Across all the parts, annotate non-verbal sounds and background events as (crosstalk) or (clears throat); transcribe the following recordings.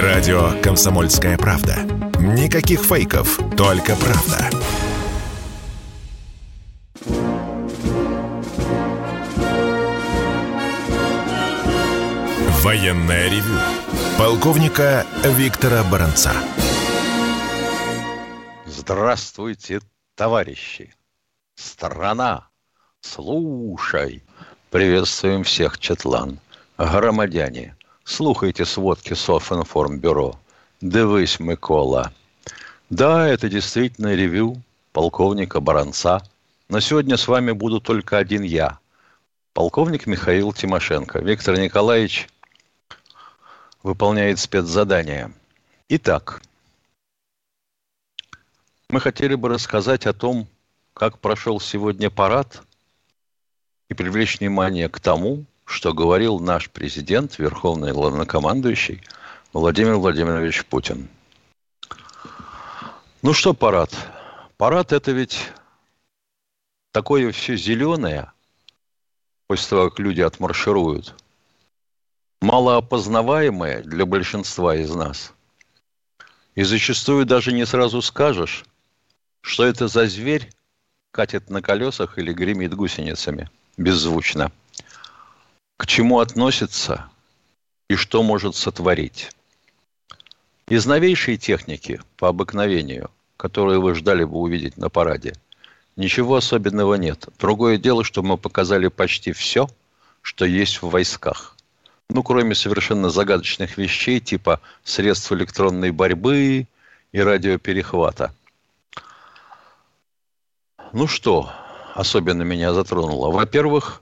Радио «Комсомольская правда». Никаких фейков, только правда. Военное ревю. Полковника Виктора Баранца. Здравствуйте, товарищи. Страна, слушай. Приветствуем всех, Четлан. Громадяне, слухайте сводки Софинформбюро. Дивись, Микола. Да, это действительно ревю полковника Баранца. Но сегодня с вами буду только один я. Полковник Михаил Тимошенко. Виктор Николаевич выполняет спецзадание. Итак, мы хотели бы рассказать о том, как прошел сегодня парад и привлечь внимание к тому, что говорил наш президент, верховный главнокомандующий Владимир Владимирович Путин. Ну что парад? Парад это ведь такое все зеленое, после того, как люди отмаршируют, малоопознаваемое для большинства из нас. И зачастую даже не сразу скажешь, что это за зверь катит на колесах или гремит гусеницами беззвучно – к чему относится и что может сотворить. Из новейшей техники по обыкновению, которую вы ждали бы увидеть на параде, ничего особенного нет. Другое дело, что мы показали почти все, что есть в войсках. Ну, кроме совершенно загадочных вещей, типа средств электронной борьбы и радиоперехвата. Ну что, особенно меня затронуло? Во-первых,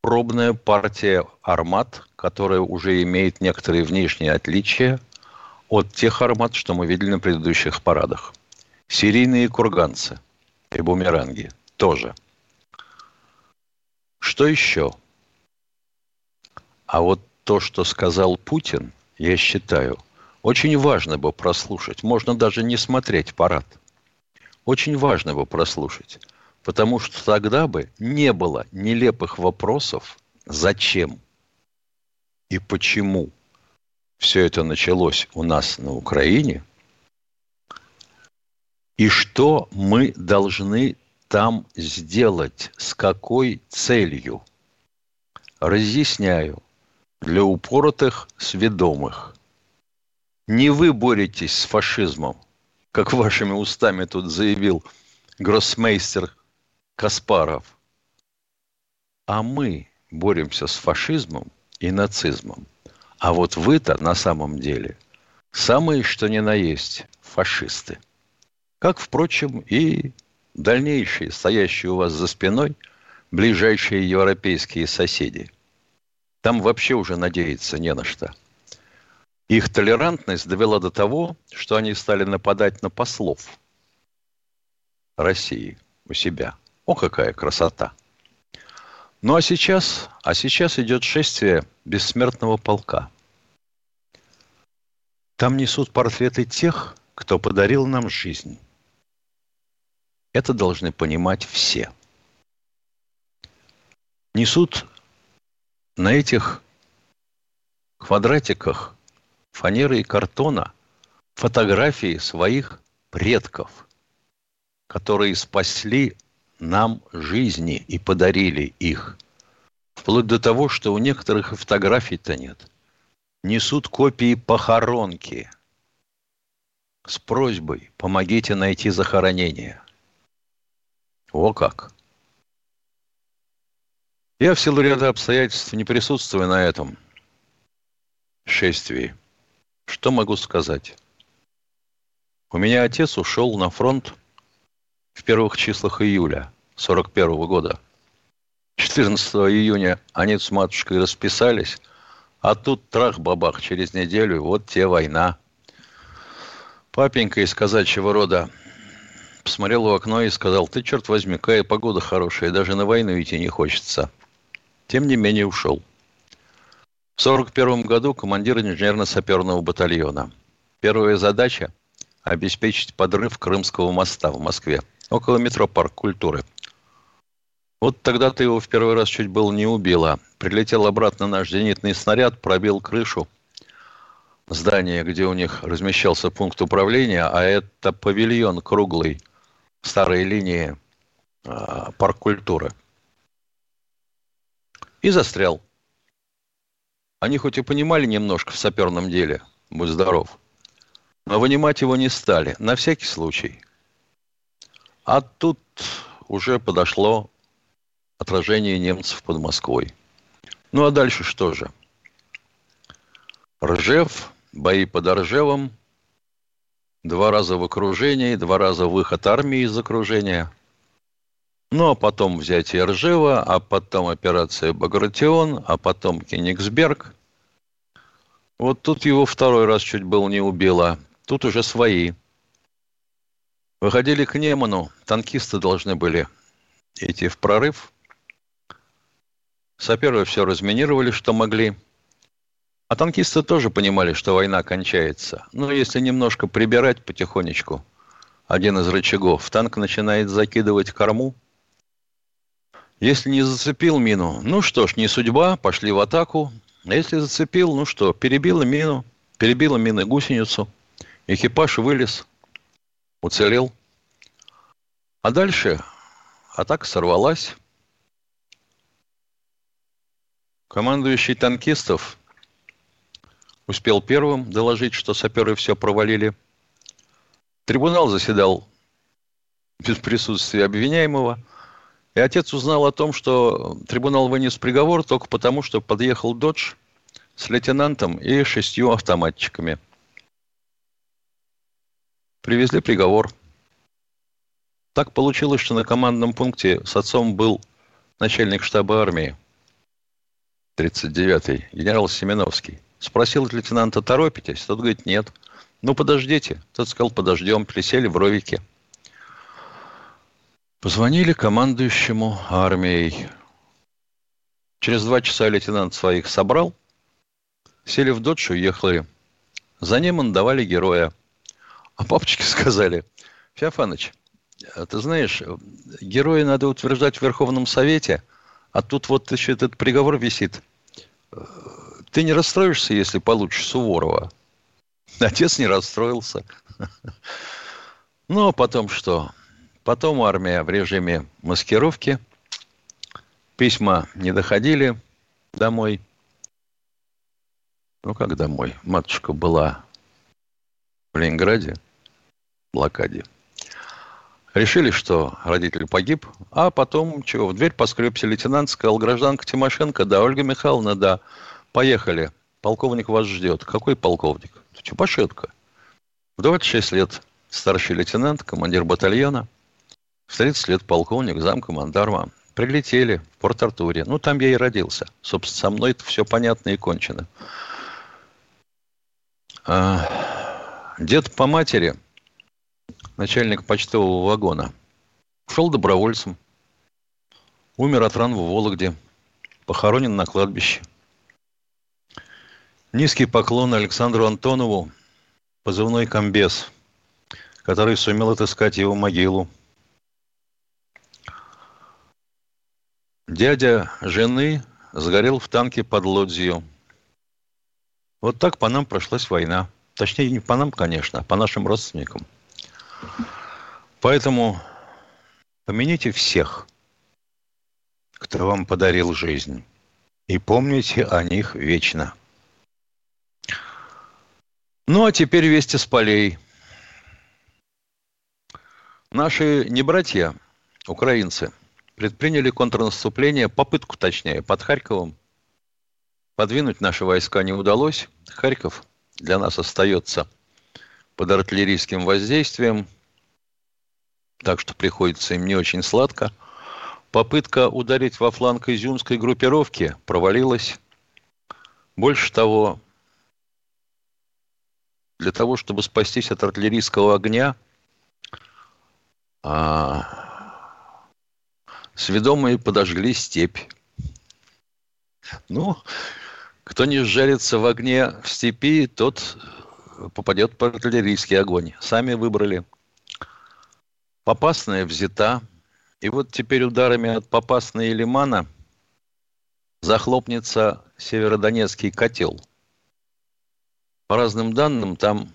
пробная партия «Армат», которая уже имеет некоторые внешние отличия от тех «Армат», что мы видели на предыдущих парадах. Серийные курганцы и бумеранги тоже. Что еще? А вот то, что сказал Путин, я считаю, очень важно бы прослушать. Можно даже не смотреть парад. Очень важно бы прослушать. Потому что тогда бы не было нелепых вопросов, зачем и почему все это началось у нас на Украине, и что мы должны там сделать, с какой целью. Разъясняю, для упоротых сведомых. Не вы боретесь с фашизмом, как вашими устами тут заявил гроссмейстер Каспаров. А мы боремся с фашизмом и нацизмом. А вот вы-то на самом деле самые что ни на есть фашисты. Как, впрочем, и дальнейшие, стоящие у вас за спиной, ближайшие европейские соседи. Там вообще уже надеяться не на что. Их толерантность довела до того, что они стали нападать на послов России у себя – о, какая красота! Ну а сейчас, а сейчас идет шествие бессмертного полка. Там несут портреты тех, кто подарил нам жизнь. Это должны понимать все. Несут на этих квадратиках фанеры и картона фотографии своих предков, которые спасли нам жизни и подарили их. Вплоть до того, что у некоторых и фотографий-то нет. Несут копии похоронки с просьбой «помогите найти захоронение». О как! Я в силу ряда обстоятельств не присутствую на этом шествии. Что могу сказать? У меня отец ушел на фронт в первых числах июля 41 года. 14 июня они с матушкой расписались, а тут трах-бабах через неделю, вот те война. Папенька из казачьего рода посмотрел в окно и сказал, ты, черт возьми, какая погода хорошая, даже на войну идти не хочется. Тем не менее ушел. В 1941 году командир инженерно-саперного батальона. Первая задача – обеспечить подрыв Крымского моста в Москве – около метро Парк культуры. Вот тогда ты его в первый раз чуть было не убила. Прилетел обратно наш зенитный снаряд, пробил крышу. здание, где у них размещался пункт управления, а это павильон круглый старой линии а, парк культуры. И застрял. Они хоть и понимали немножко в саперном деле, будь здоров, но вынимать его не стали, на всякий случай. А тут уже подошло отражение немцев под Москвой. Ну а дальше что же? Ржев, бои под Ржевом, два раза в окружении, два раза выход армии из окружения. Ну, а потом взятие Ржева, а потом операция Багратион, а потом Кенигсберг. Вот тут его второй раз чуть было не убило. Тут уже свои. Выходили к Неману, танкисты должны были идти в прорыв. Саперы все разминировали, что могли. А танкисты тоже понимали, что война кончается. Но если немножко прибирать потихонечку, один из рычагов, танк начинает закидывать корму. Если не зацепил мину, ну что ж, не судьба, пошли в атаку. Если зацепил, ну что, перебила мину, перебила мины гусеницу, экипаж вылез, уцелел. А дальше атака сорвалась. Командующий танкистов успел первым доложить, что саперы все провалили. Трибунал заседал без присутствия обвиняемого. И отец узнал о том, что трибунал вынес приговор только потому, что подъехал «Додж» с лейтенантом и шестью автоматчиками. Привезли приговор. Так получилось, что на командном пункте с отцом был начальник штаба армии – 39-й, генерал Семеновский. Спросил лейтенанта, торопитесь? Тот говорит, нет. Ну, подождите. Тот сказал, подождем. Присели в ровике. Позвонили командующему армией. Через два часа лейтенант своих собрал. Сели в додж, уехали. За ним он давали героя. А папочки сказали, Феофаныч, ты знаешь, героя надо утверждать в Верховном Совете, а тут вот еще этот приговор висит. Ты не расстроишься, если получишь Суворова? Отец не расстроился. Ну, а потом что? Потом армия в режиме маскировки. Письма не доходили домой. Ну, как домой? Матушка была в Ленинграде, блокаде. Решили, что родитель погиб, а потом, чего, в дверь поскребся лейтенант, сказал, гражданка Тимошенко, да, Ольга Михайловна, да, поехали, полковник вас ждет. Какой полковник? Тимошенко. В 26 лет старший лейтенант, командир батальона, в 30 лет полковник, зам командарма. Прилетели в Порт-Артуре. Ну, там я и родился. Собственно, со мной это все понятно и кончено. А, дед по матери – начальник почтового вагона. Шел добровольцем. Умер от ран в Вологде. Похоронен на кладбище. Низкий поклон Александру Антонову, позывной «Комбез», который сумел отыскать его могилу. Дядя жены сгорел в танке под Лодзью. Вот так по нам прошлась война. Точнее, не по нам, конечно, а по нашим родственникам – Поэтому помяните всех, кто вам подарил жизнь, и помните о них вечно. Ну, а теперь вести с полей. Наши небратья, украинцы, предприняли контрнаступление, попытку точнее, под Харьковом. Подвинуть наши войска не удалось. Харьков для нас остается – под артиллерийским воздействием, так что приходится им не очень сладко. Попытка ударить во фланг изюмской группировки провалилась. Больше того, для того, чтобы спастись от артиллерийского огня, а, сведомые подожгли степь. Ну, кто не жарится в огне в степи, тот попадет под артиллерийский огонь. Сами выбрали. Попасная взята. И вот теперь ударами от Попасной и Лимана захлопнется Северодонецкий котел. По разным данным, там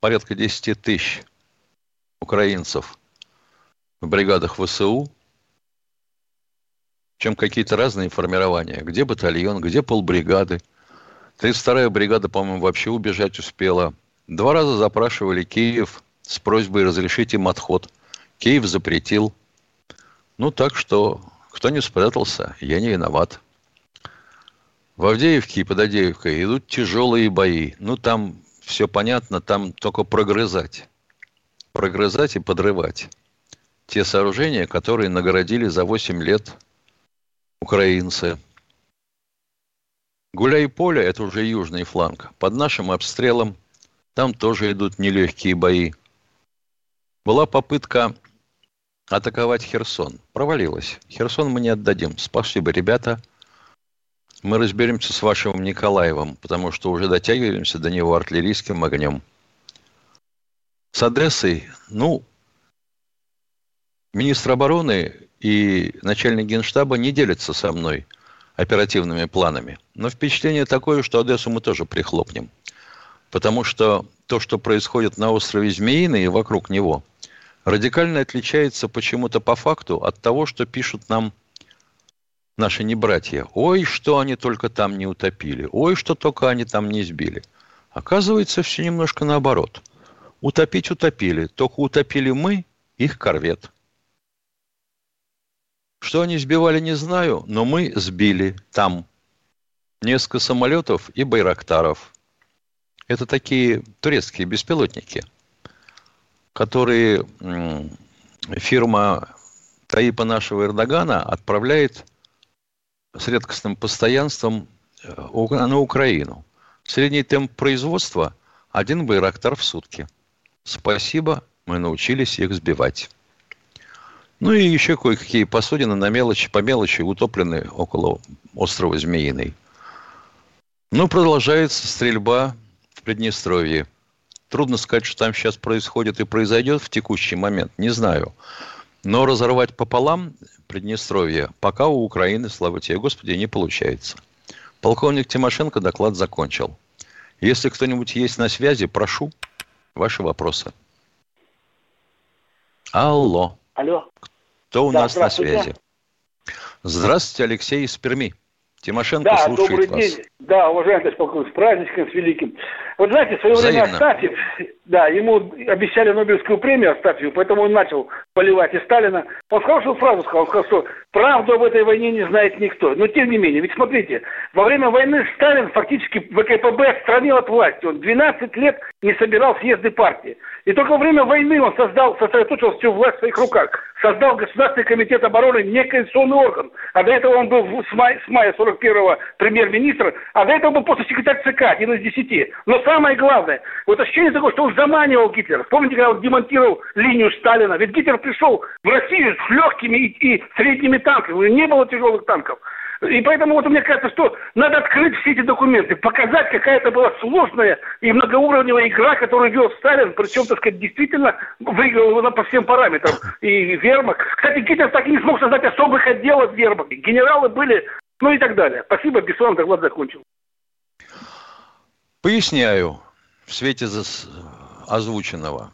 порядка 10 тысяч украинцев в бригадах ВСУ, чем какие-то разные формирования. Где батальон, где полбригады. 32-я бригада, по-моему, вообще убежать успела. Два раза запрашивали Киев с просьбой разрешить им отход. Киев запретил. Ну, так что, кто не спрятался, я не виноват. В Авдеевке и под Авдеевкой идут тяжелые бои. Ну, там все понятно, там только прогрызать. Прогрызать и подрывать те сооружения, которые наградили за 8 лет украинцы. Гуляй-поле – это уже южный фланг. Под нашим обстрелом там тоже идут нелегкие бои. Была попытка атаковать Херсон. Провалилась. Херсон мы не отдадим. Спасибо, ребята. Мы разберемся с вашим Николаевым, потому что уже дотягиваемся до него артиллерийским огнем. С Одессой, ну, министр обороны и начальник генштаба не делятся со мной оперативными планами. Но впечатление такое, что Одессу мы тоже прихлопнем. Потому что то, что происходит на острове Змеиный и вокруг него, радикально отличается почему-то по факту от того, что пишут нам наши небратья. Ой, что они только там не утопили. Ой, что только они там не сбили. Оказывается, все немножко наоборот. Утопить утопили. Только утопили мы, их корвет. Что они сбивали, не знаю, но мы сбили там несколько самолетов и байрактаров. Это такие турецкие беспилотники, которые фирма Таипа нашего Эрдогана отправляет с редкостным постоянством э, на Украину. Средний темп производства – один байрактар в сутки. Спасибо, мы научились их сбивать. Ну и еще кое-какие посудины на мелочи, по мелочи утоплены около острова Змеиный. Ну, продолжается стрельба в Приднестровье. Трудно сказать, что там сейчас происходит и произойдет в текущий момент, не знаю. Но разорвать пополам Приднестровье пока у Украины, слава тебе, Господи, не получается. Полковник Тимошенко доклад закончил. Если кто-нибудь есть на связи, прошу, ваши вопросы. Алло. Алло. Кто у да, нас на связи? Здравствуйте, Алексей из Перми. Тимошенко да, слушает добрый вас. день. Да, уважаемый полковник, с праздничком, с великим. Вот знаете, в свое время Астафьев, да, ему обещали Нобелевскую премию Астафьеву, поэтому он начал поливать и Сталина. Он хорошую фразу сказал, сказал, что правду об этой войне не знает никто. Но тем не менее, ведь смотрите, во время войны Сталин фактически ВКПБ отстранил от власти. Он 12 лет не собирал съезды партии. И только во время войны он создал, сосредоточил всю власть в своих руках. Создал Государственный комитет обороны, неконституционный орган. А до этого он был с мая, с мая 41-го премьер-министр, а до этого был просто секретарь ЦК, один из десяти. Но самое главное, вот ощущение такое, что он заманивал Гитлера. Помните, когда он демонтировал линию Сталина? Ведь Гитлер пришел в Россию с легкими и, и средними танками. Не было тяжелых танков. И поэтому вот мне кажется, что надо открыть все эти документы, показать, какая это была сложная и многоуровневая игра, которую вел Сталин, причем, так сказать, действительно выиграл его по всем параметрам. И Вермак. Кстати, Гитлер так и не смог создать особых отделов Вермака. Генералы были, ну и так далее. Спасибо, Бессонов доклад закончил. Поясняю в свете озвученного.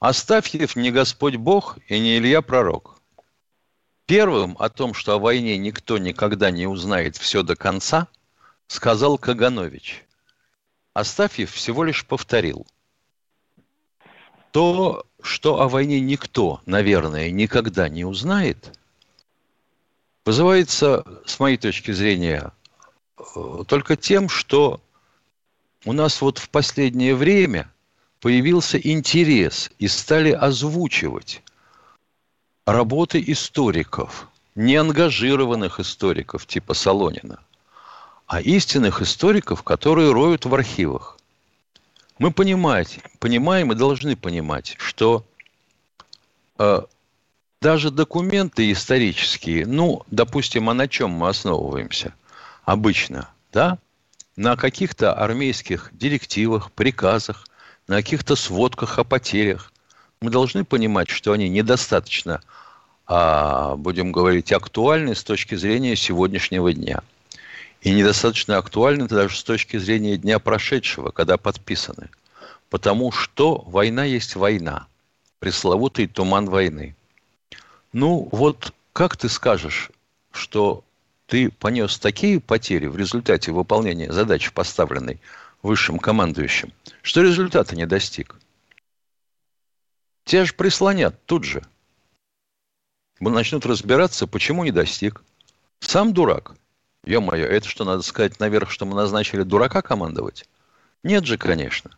Астафьев не Господь Бог и не Илья Пророк. Первым о том, что о войне никто никогда не узнает все до конца, сказал Каганович. Астафьев всего лишь повторил. То, что о войне никто, наверное, никогда не узнает, вызывается, с моей точки зрения, э, только тем, что у нас вот в последнее время появился интерес и стали озвучивать работы историков, не ангажированных историков типа Солонина, а истинных историков, которые роют в архивах. Мы понимать, понимаем и должны понимать, что э, даже документы исторические, ну, допустим, а на чем мы основываемся обычно, да, на каких-то армейских директивах, приказах, на каких-то сводках о потерях. Мы должны понимать, что они недостаточно а, будем говорить, актуальны с точки зрения сегодняшнего дня. И недостаточно актуальны даже с точки зрения дня прошедшего, когда подписаны. Потому что война есть война. Пресловутый туман войны. Ну, вот как ты скажешь, что ты понес такие потери в результате выполнения задачи, поставленной высшим командующим, что результата не достиг? Тебя же прислонят тут же. Начнут разбираться, почему не достиг. Сам дурак. Ё-моё, это что, надо сказать наверх, что мы назначили дурака командовать? Нет же, конечно.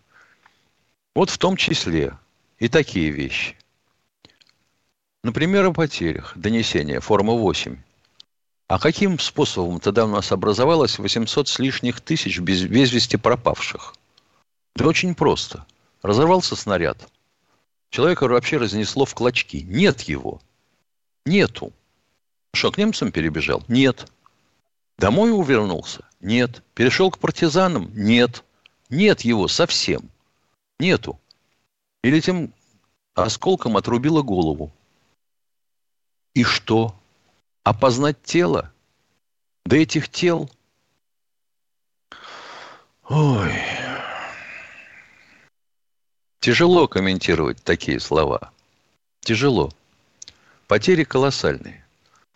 Вот в том числе и такие вещи. Например, о потерях. Донесения, форма 8. А каким способом тогда у нас образовалось 800 с лишних тысяч без, без вести пропавших? Да очень просто. Разорвался снаряд. Человека вообще разнесло в клочки. Нет его. Нету. Что, к немцам перебежал? Нет. Домой увернулся? Нет. Перешел к партизанам? Нет. Нет его совсем. Нету. Или тем осколком отрубило голову. И что? Опознать тело? Да этих тел... Ой. Тяжело комментировать такие слова. Тяжело. Потери колоссальные.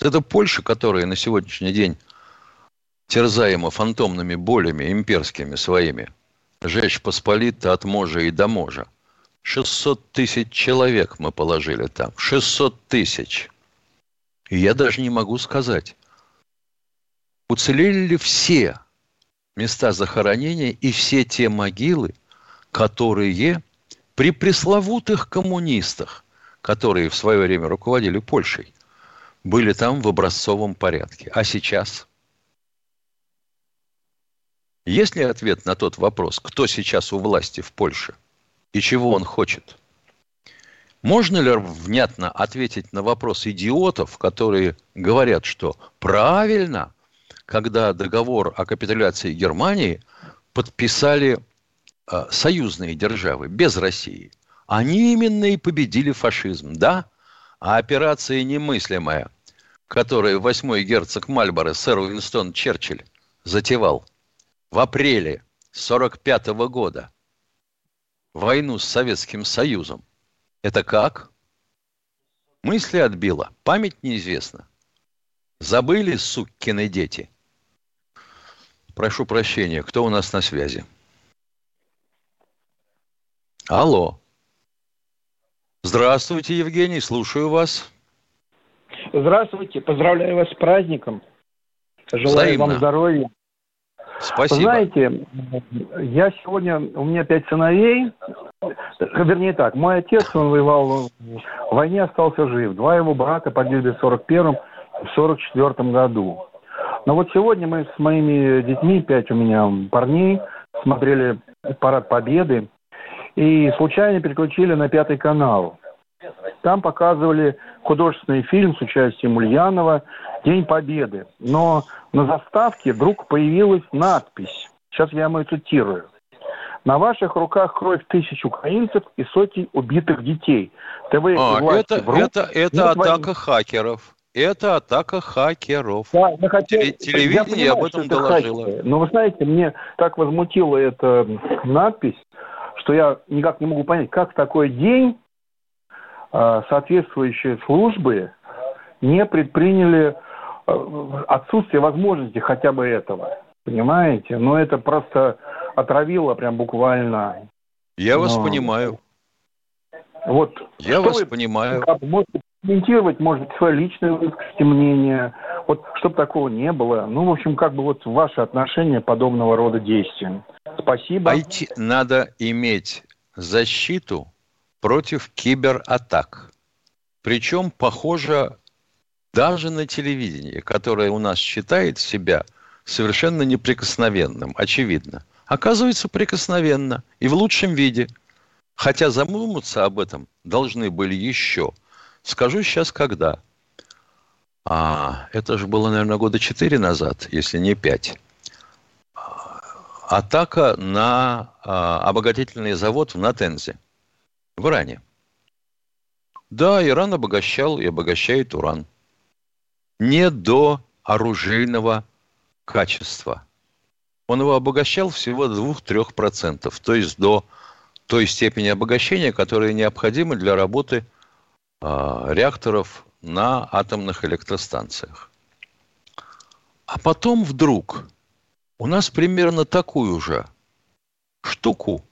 Это Польша, которая на сегодняшний день терзаема фантомными болями имперскими своими, жечь Посполито от можа и до можа. 600 тысяч человек мы положили там. 600 тысяч. И я даже не могу сказать, уцелели ли все места захоронения и все те могилы, которые при пресловутых коммунистах, которые в свое время руководили Польшей, были там в образцовом порядке. А сейчас – есть ли ответ на тот вопрос, кто сейчас у власти в Польше и чего он хочет? Можно ли внятно ответить на вопрос идиотов, которые говорят, что правильно, когда договор о капитуляции Германии подписали союзные державы без России. Они именно и победили фашизм, да? А операция немыслимая, которую восьмой герцог Мальборо сэр Уинстон Черчилль затевал – в апреле 1945 года войну с Советским Союзом. Это как? Мысли отбила, память неизвестна. Забыли, суккины дети? Прошу прощения, кто у нас на связи? Алло. Здравствуйте, Евгений, слушаю вас. Здравствуйте, поздравляю вас с праздником. Желаю Взаимно. вам здоровья. Спасибо. Знаете, я сегодня, у меня пять сыновей, вернее так, мой отец, он воевал в войне, остался жив. Два его брата погибли в 41-м, в 44-м году. Но вот сегодня мы с моими детьми, пять у меня парней, смотрели парад Победы и случайно переключили на пятый канал. Там показывали художественный фильм с участием Ульянова «День Победы». Но на заставке вдруг появилась надпись. Сейчас я ему цитирую. На ваших руках кровь тысяч украинцев и сотен убитых детей. ТВ а, это, врут, это, это атака войны. хакеров. Это атака хакеров. Да, я хотел, Телевидение я понимаю, об этом доложило. Хакеры. Но вы знаете, мне так возмутила эта надпись, что я никак не могу понять, как в такой день э, соответствующие службы не предприняли Э, отсутствие возможности хотя бы этого. Понимаете? Но это просто отравило прям буквально. Я Но... вас понимаю. Вот. Я вас вы, понимаю. Как, можете комментировать, может быть, свое личное выскажите мнение. Вот, чтобы такого не было. Ну, в общем, как бы вот ваше отношение подобного рода действиям. Спасибо. Пойти, надо иметь защиту против кибератак. Причем, похоже, даже на телевидении, которое у нас считает себя совершенно неприкосновенным, очевидно, оказывается прикосновенно и в лучшем виде. Хотя задуматься об этом должны были еще. Скажу сейчас, когда. А, это же было, наверное, года четыре назад, если не пять. Атака на а, обогатительный завод в Натензе, в Иране. Да, Иран обогащал и обогащает уран не до оружейного качества. он его обогащал всего до 2-3%, то есть до той степени обогащения, которая необходима для работы э, реакторов на атомных электростанциях. А потом вдруг у нас примерно такую же штуку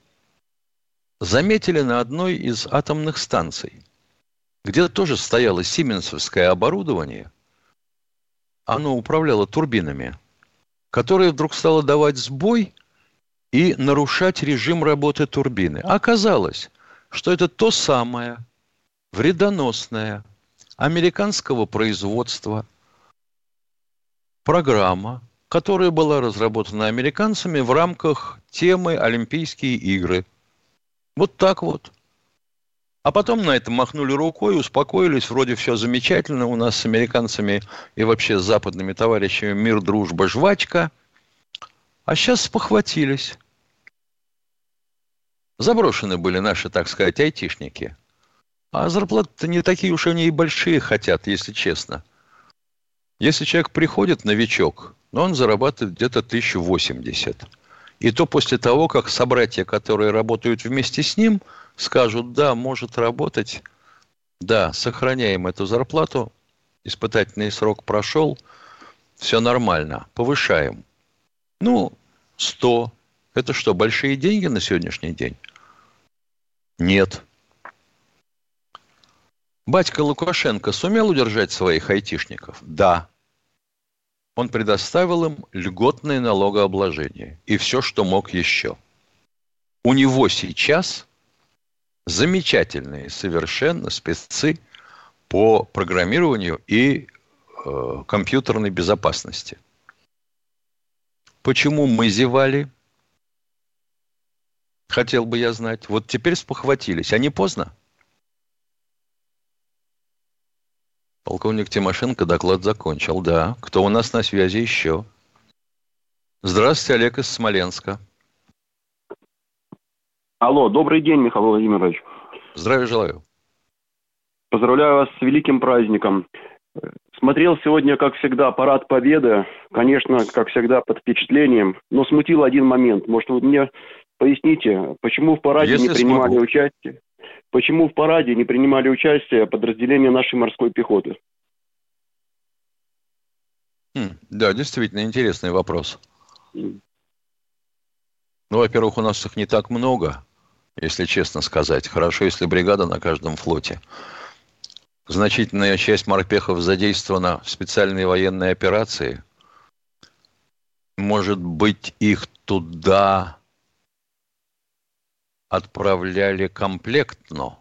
заметили на одной из атомных станций, где тоже стояло сименсовское оборудование. Оно управляло турбинами, которое вдруг стало давать сбой и нарушать режим работы турбины. Оказалось, что это то самое вредоносное американского производства программа, которая была разработана американцами в рамках темы Олимпийские игры. Вот так вот. А потом на это махнули рукой, успокоились, вроде все замечательно, у нас с американцами и вообще с западными товарищами мир, дружба, жвачка. А сейчас спохватились. Заброшены были наши, так сказать, айтишники. А зарплаты-то не такие уж они и большие хотят, если честно. Если человек приходит, новичок, но он зарабатывает где-то 1080. И то после того, как собратья, которые работают вместе с ним, скажут, да, может работать, да, сохраняем эту зарплату, испытательный срок прошел, все нормально, повышаем. Ну, 100. Это что, большие деньги на сегодняшний день? Нет. Батька Лукашенко сумел удержать своих айтишников? Да. Он предоставил им льготное налогообложение и все, что мог еще. У него сейчас замечательные совершенно спецы по программированию и э, компьютерной безопасности. Почему мы зевали? Хотел бы я знать. Вот теперь спохватились. А не поздно? Полковник Тимошенко доклад закончил. Да. Кто у нас на связи еще? Здравствуйте, Олег из Смоленска. Алло, добрый день, Михаил Владимирович. Здравия желаю. Поздравляю вас с великим праздником. Смотрел сегодня, как всегда, парад Победы. Конечно, как всегда, под впечатлением. Но смутил один момент. Может, вы мне поясните, почему в параде Если не принимали смогу. участие? Почему в параде не принимали участие подразделения нашей морской пехоты? Хм, да, действительно интересный вопрос. Ну, во-первых, у нас их не так много, если честно сказать. Хорошо, если бригада на каждом флоте. Значительная часть морпехов задействована в специальной военной операции. Может быть, их туда отправляли комплектно,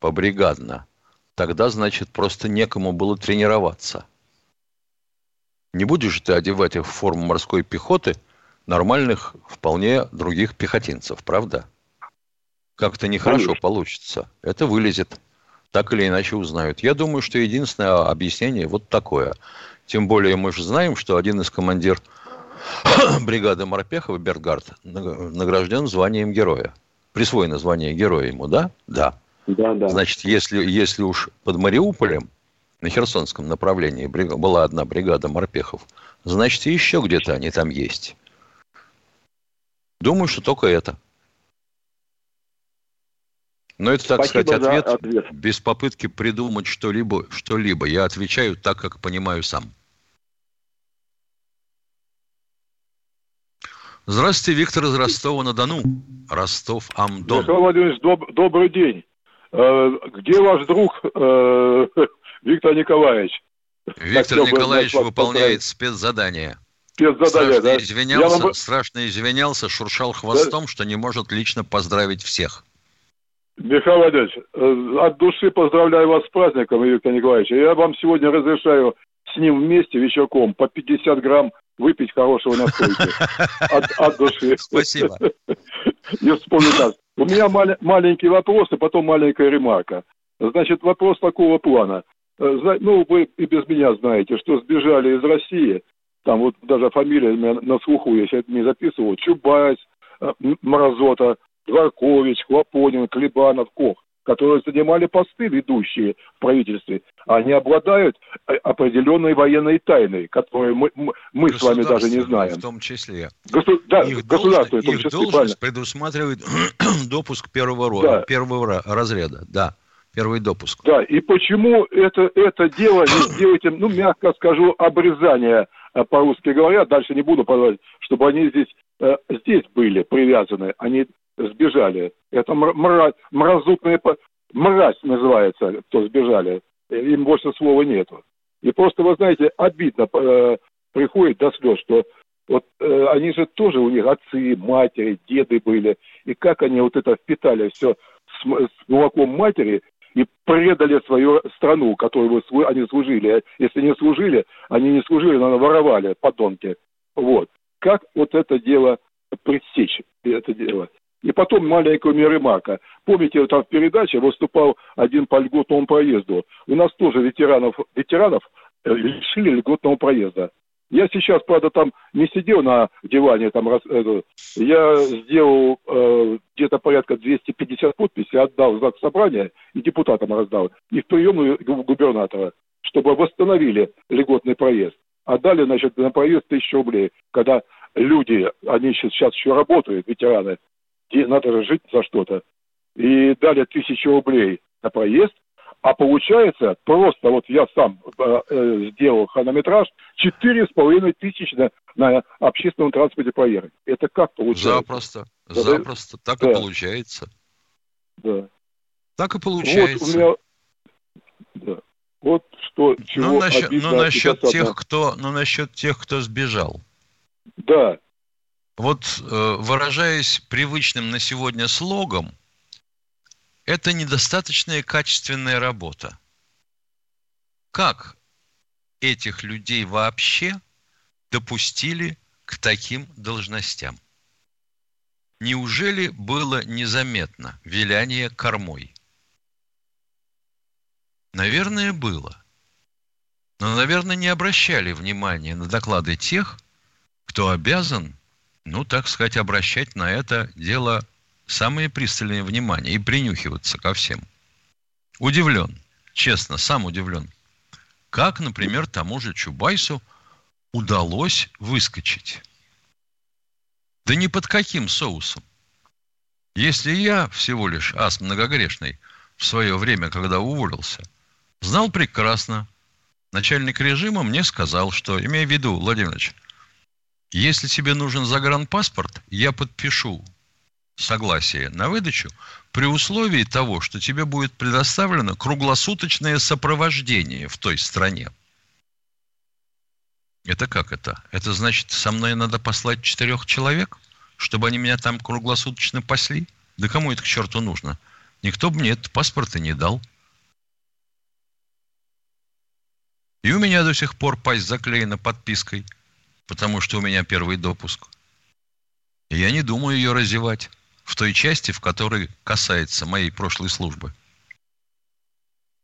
побригадно, тогда, значит, просто некому было тренироваться. Не будешь ты одевать их в форму морской пехоты нормальных, вполне других пехотинцев, правда? Как-то нехорошо Конечно. получится. Это вылезет. Так или иначе узнают. Я думаю, что единственное объяснение вот такое. Тем более мы же знаем, что один из командир (coughs) бригады морпехов, Бергард, награжден званием героя присвоено звание героя ему, да? Да. Да, да. Значит, если, если уж под Мариуполем на Херсонском направлении была одна бригада морпехов, значит, еще где-то они там есть. Думаю, что только это. Но это, так Спасибо сказать, ответ, ответ без попытки придумать что-либо, что-либо. Я отвечаю так, как понимаю сам. Здравствуйте, Виктор из Ростова-на-Дону. Ростов-Амдон. Михаил Владимирович, доб- добрый день. Э, где ваш друг э, (laughs) Виктор Николаевич? Виктор Николаевич выполняет спецзадание. Спецзадание, страшно да? Извинялся, вам... Страшно извинялся, шуршал хвостом, да? что не может лично поздравить всех. Михаил Владимирович, э, от души поздравляю вас с праздником, Виктор Николаевич. Я вам сегодня разрешаю с ним вместе вечерком по 50 грамм выпить хорошего настойки (laughs) от, от души. Спасибо. Не вспомню так. У меня мал- маленький вопрос, и потом маленькая ремарка. Значит, вопрос такого плана. Э, ну, вы и без меня знаете, что сбежали из России, там вот даже фамилия на слуху, если это не записывал, Чубайс, э, Мразота, Дворкович, Хлопонин, Клебанов, Кох. Которые занимали посты ведущие в правительстве, они обладают э, определенной военной тайной, которую мы, мы с вами даже не знаем. В том числе. Госу... Да, их государство, должность, их должность предусматривает (clears throat) допуск первого, рода, да. первого разряда, да первый допуск. Да, и почему это, это дело не сделаете, ну, мягко скажу, обрезание, э, по-русски говоря, дальше не буду подавать, чтобы они здесь, э, здесь были привязаны, они сбежали. Это мра, мразутная мразь называется, кто сбежали. Им больше слова нету. И просто, вы знаете, обидно э, приходит до слез, что вот э, они же тоже у них отцы, матери, деды были. И как они вот это впитали все с, с молоком матери и предали свою страну, которую они служили. Если не служили, они не служили, но воровали, подонки. Вот. Как вот это дело пресечь, это дело? И потом маленькую ремарка. Помните, там в передаче выступал один по льготному проезду. У нас тоже ветеранов, ветеранов э, лишили льготного проезда. Я сейчас, правда, там не сидел на диване, там я сделал э, где-то порядка 250 подписей, отдал в знак собрания и депутатам раздал, и в приемную губернатора, чтобы восстановили льготный проезд. А дали, значит, на проезд тысячу рублей, когда люди, они сейчас еще работают, ветераны, надо же жить за что-то. И дали тысячу рублей на проезд, а получается просто, вот я сам э, э сделал хронометраж, четыре с половиной тысячи на, на общественном транспорте проехать. Это как получается? Запросто, да, запросто. Так да. и получается. Да. Так и получается. Вот у меня... Да. Вот что, чего ну, насчет, обидно, ну, насчет тех, кто, ну, насчет тех, кто сбежал. Да. Вот э, выражаясь привычным на сегодня слогом, это недостаточная качественная работа. Как этих людей вообще допустили к таким должностям? Неужели было незаметно виляние кормой? Наверное, было. Но, наверное, не обращали внимания на доклады тех, кто обязан ну, так сказать, обращать на это дело самое пристальное внимание и принюхиваться ко всем. Удивлен, честно, сам удивлен. Как, например, тому же Чубайсу удалось выскочить? Да ни под каким соусом. Если я всего лишь ас многогрешный в свое время, когда уволился, знал прекрасно, начальник режима мне сказал, что, имея в виду, Владимирович, если тебе нужен загранпаспорт, я подпишу согласие на выдачу при условии того, что тебе будет предоставлено круглосуточное сопровождение в той стране. Это как это? Это значит, со мной надо послать четырех человек, чтобы они меня там круглосуточно пасли? Да кому это к черту нужно? Никто бы мне этот паспорт и не дал. И у меня до сих пор пасть заклеена подпиской – потому что у меня первый допуск. Я не думаю ее разевать в той части, в которой касается моей прошлой службы.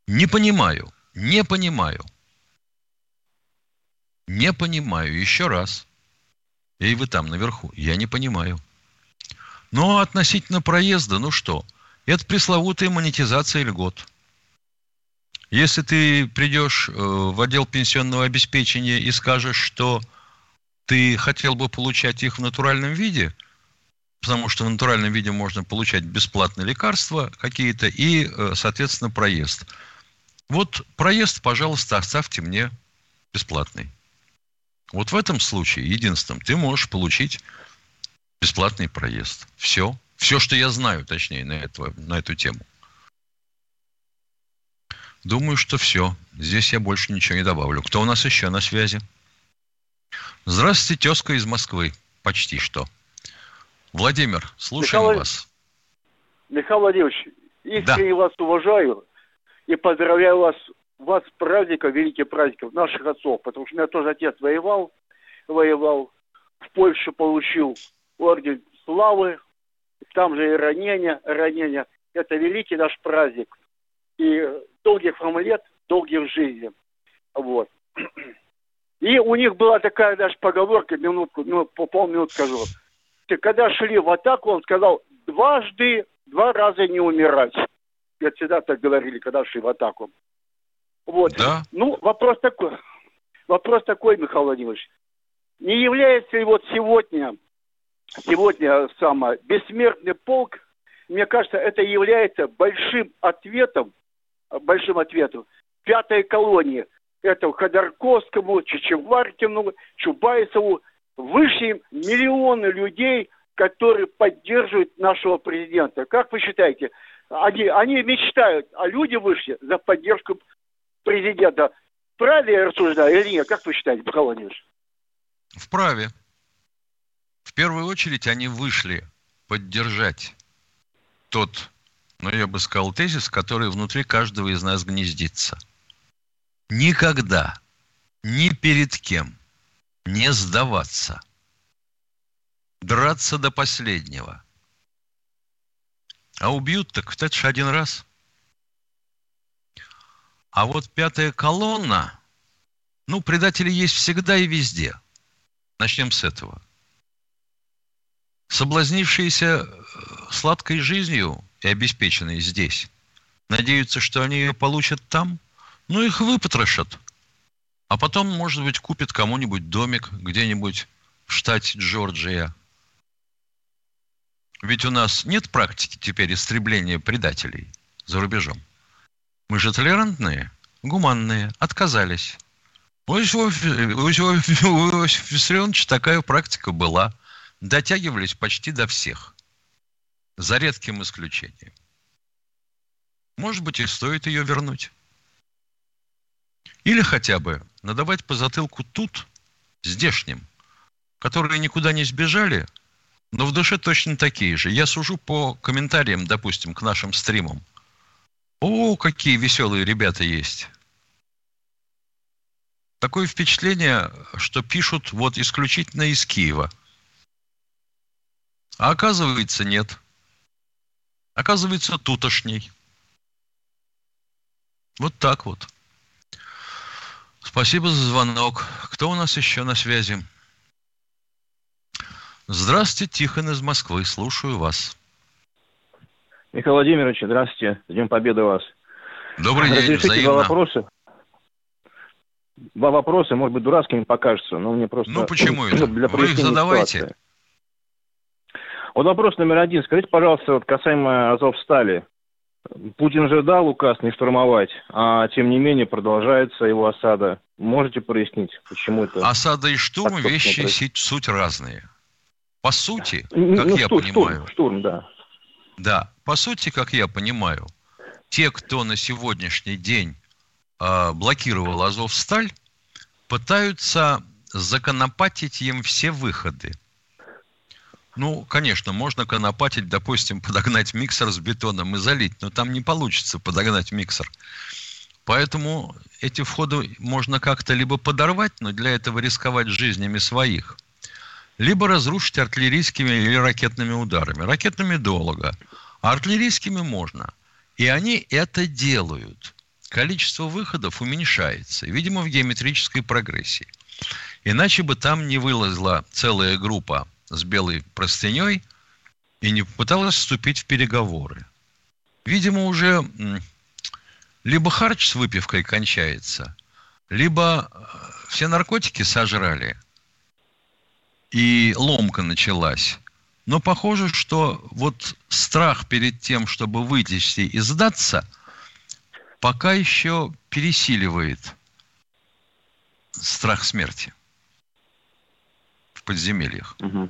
Не понимаю, не понимаю. Не понимаю, еще раз. И вы там наверху, я не понимаю. Но относительно проезда, ну что, это пресловутая монетизация льгот. Если ты придешь э, в отдел пенсионного обеспечения и скажешь, что ты хотел бы получать их в натуральном виде, потому что в натуральном виде можно получать бесплатные лекарства какие-то и, э, соответственно, проезд. Вот проезд, пожалуйста, оставьте мне бесплатный. Вот в этом случае, единственном, ты можешь получить бесплатный проезд. Все. Все, что я знаю, точнее, на, это, на эту тему. Думаю, что все. Здесь я больше ничего не добавлю. Кто у нас еще на связи? Здравствуйте, тезка из Москвы. Почти что. Владимир, слушаем Михаил, вас. Михаил Владимирович, искренне да. вас уважаю и поздравляю вас, вас с праздником, великим праздником наших отцов, потому что у меня тоже отец воевал, воевал, в Польше получил орден славы, там же и ранения, ранения. Это великий наш праздник. И долгих вам лет, долгих жизни. Вот. И у них была такая даже поговорка, минутку, ну, по полминут скажу. Когда шли в атаку, он сказал, дважды, два раза не умирать. Я всегда так говорили, когда шли в атаку. Вот. Да? Ну, вопрос такой. Вопрос такой, Михаил Владимирович. Не является ли вот сегодня, сегодня самое, бессмертный полк, мне кажется, это является большим ответом, большим ответом пятой колонии. Это Ходорковскому, Чечеваркину, Чубайсову. Вышли миллионы людей, которые поддерживают нашего президента. Как вы считаете, они, они мечтают, а люди вышли за поддержку президента. Правильно я рассуждаю или нет? Как вы считаете, Михаил Владимирович? Вправе. В первую очередь они вышли поддержать тот, ну я бы сказал, тезис, который внутри каждого из нас гнездится. Никогда, ни перед кем не сдаваться. Драться до последнего. А убьют так это же один раз. А вот пятая колонна, ну, предатели есть всегда и везде – Начнем с этого. Соблазнившиеся э, сладкой жизнью и обеспеченные здесь, надеются, что они ее получат там, ну, их выпотрошат. А потом, может быть, купят кому-нибудь домик где-нибудь в штате Джорджия. Ведь у нас нет практики теперь истребления предателей за рубежом. Мы же толерантные, гуманные, отказались. У Иосифа Виссарионовича такая практика была. Дотягивались почти до всех. За редким исключением. Может быть, и стоит ее вернуть. Или хотя бы надавать по затылку тут, здешним, которые никуда не сбежали, но в душе точно такие же. Я сужу по комментариям, допустим, к нашим стримам. О, какие веселые ребята есть. Такое впечатление, что пишут вот исключительно из Киева. А оказывается, нет. Оказывается, тутошний. Вот так вот. Спасибо за звонок. Кто у нас еще на связи? Здравствуйте, Тихон из Москвы. Слушаю вас. Михаил Владимирович, здравствуйте. С Днем Победы вас. Добрый день, Разрешите взаимно. два вопроса два вопроса, может быть, дурацкими покажутся, но мне просто... Ну, почему это? Для Вы их задавайте. Ситуации. Вот вопрос номер один. Скажите, пожалуйста, вот касаемо Азовстали. Путин же дал указ не штурмовать, а тем не менее продолжается его осада. Можете прояснить, почему это? Осада и штурм так, вещи происходит? суть разные. По сути, как ну, я штурм, понимаю... Штурм, штурм, да. Да, по сути, как я понимаю, те, кто на сегодняшний день э, блокировал Азовсталь, пытаются законопатить им все выходы. Ну, конечно, можно конопатить, допустим, (laughs) подогнать миксер с бетоном и залить, но там не получится подогнать миксер. Поэтому эти входы можно как-то либо подорвать, но для этого рисковать жизнями своих, либо разрушить артиллерийскими или ракетными ударами. Ракетными долго, а артиллерийскими можно. И они это делают количество выходов уменьшается, видимо, в геометрической прогрессии. Иначе бы там не вылазла целая группа с белой простыней и не попыталась вступить в переговоры. Видимо, уже либо харч с выпивкой кончается, либо э, все наркотики сожрали, и ломка началась. Но похоже, что вот страх перед тем, чтобы вылезти и сдаться – пока еще пересиливает страх смерти подземельях. Угу.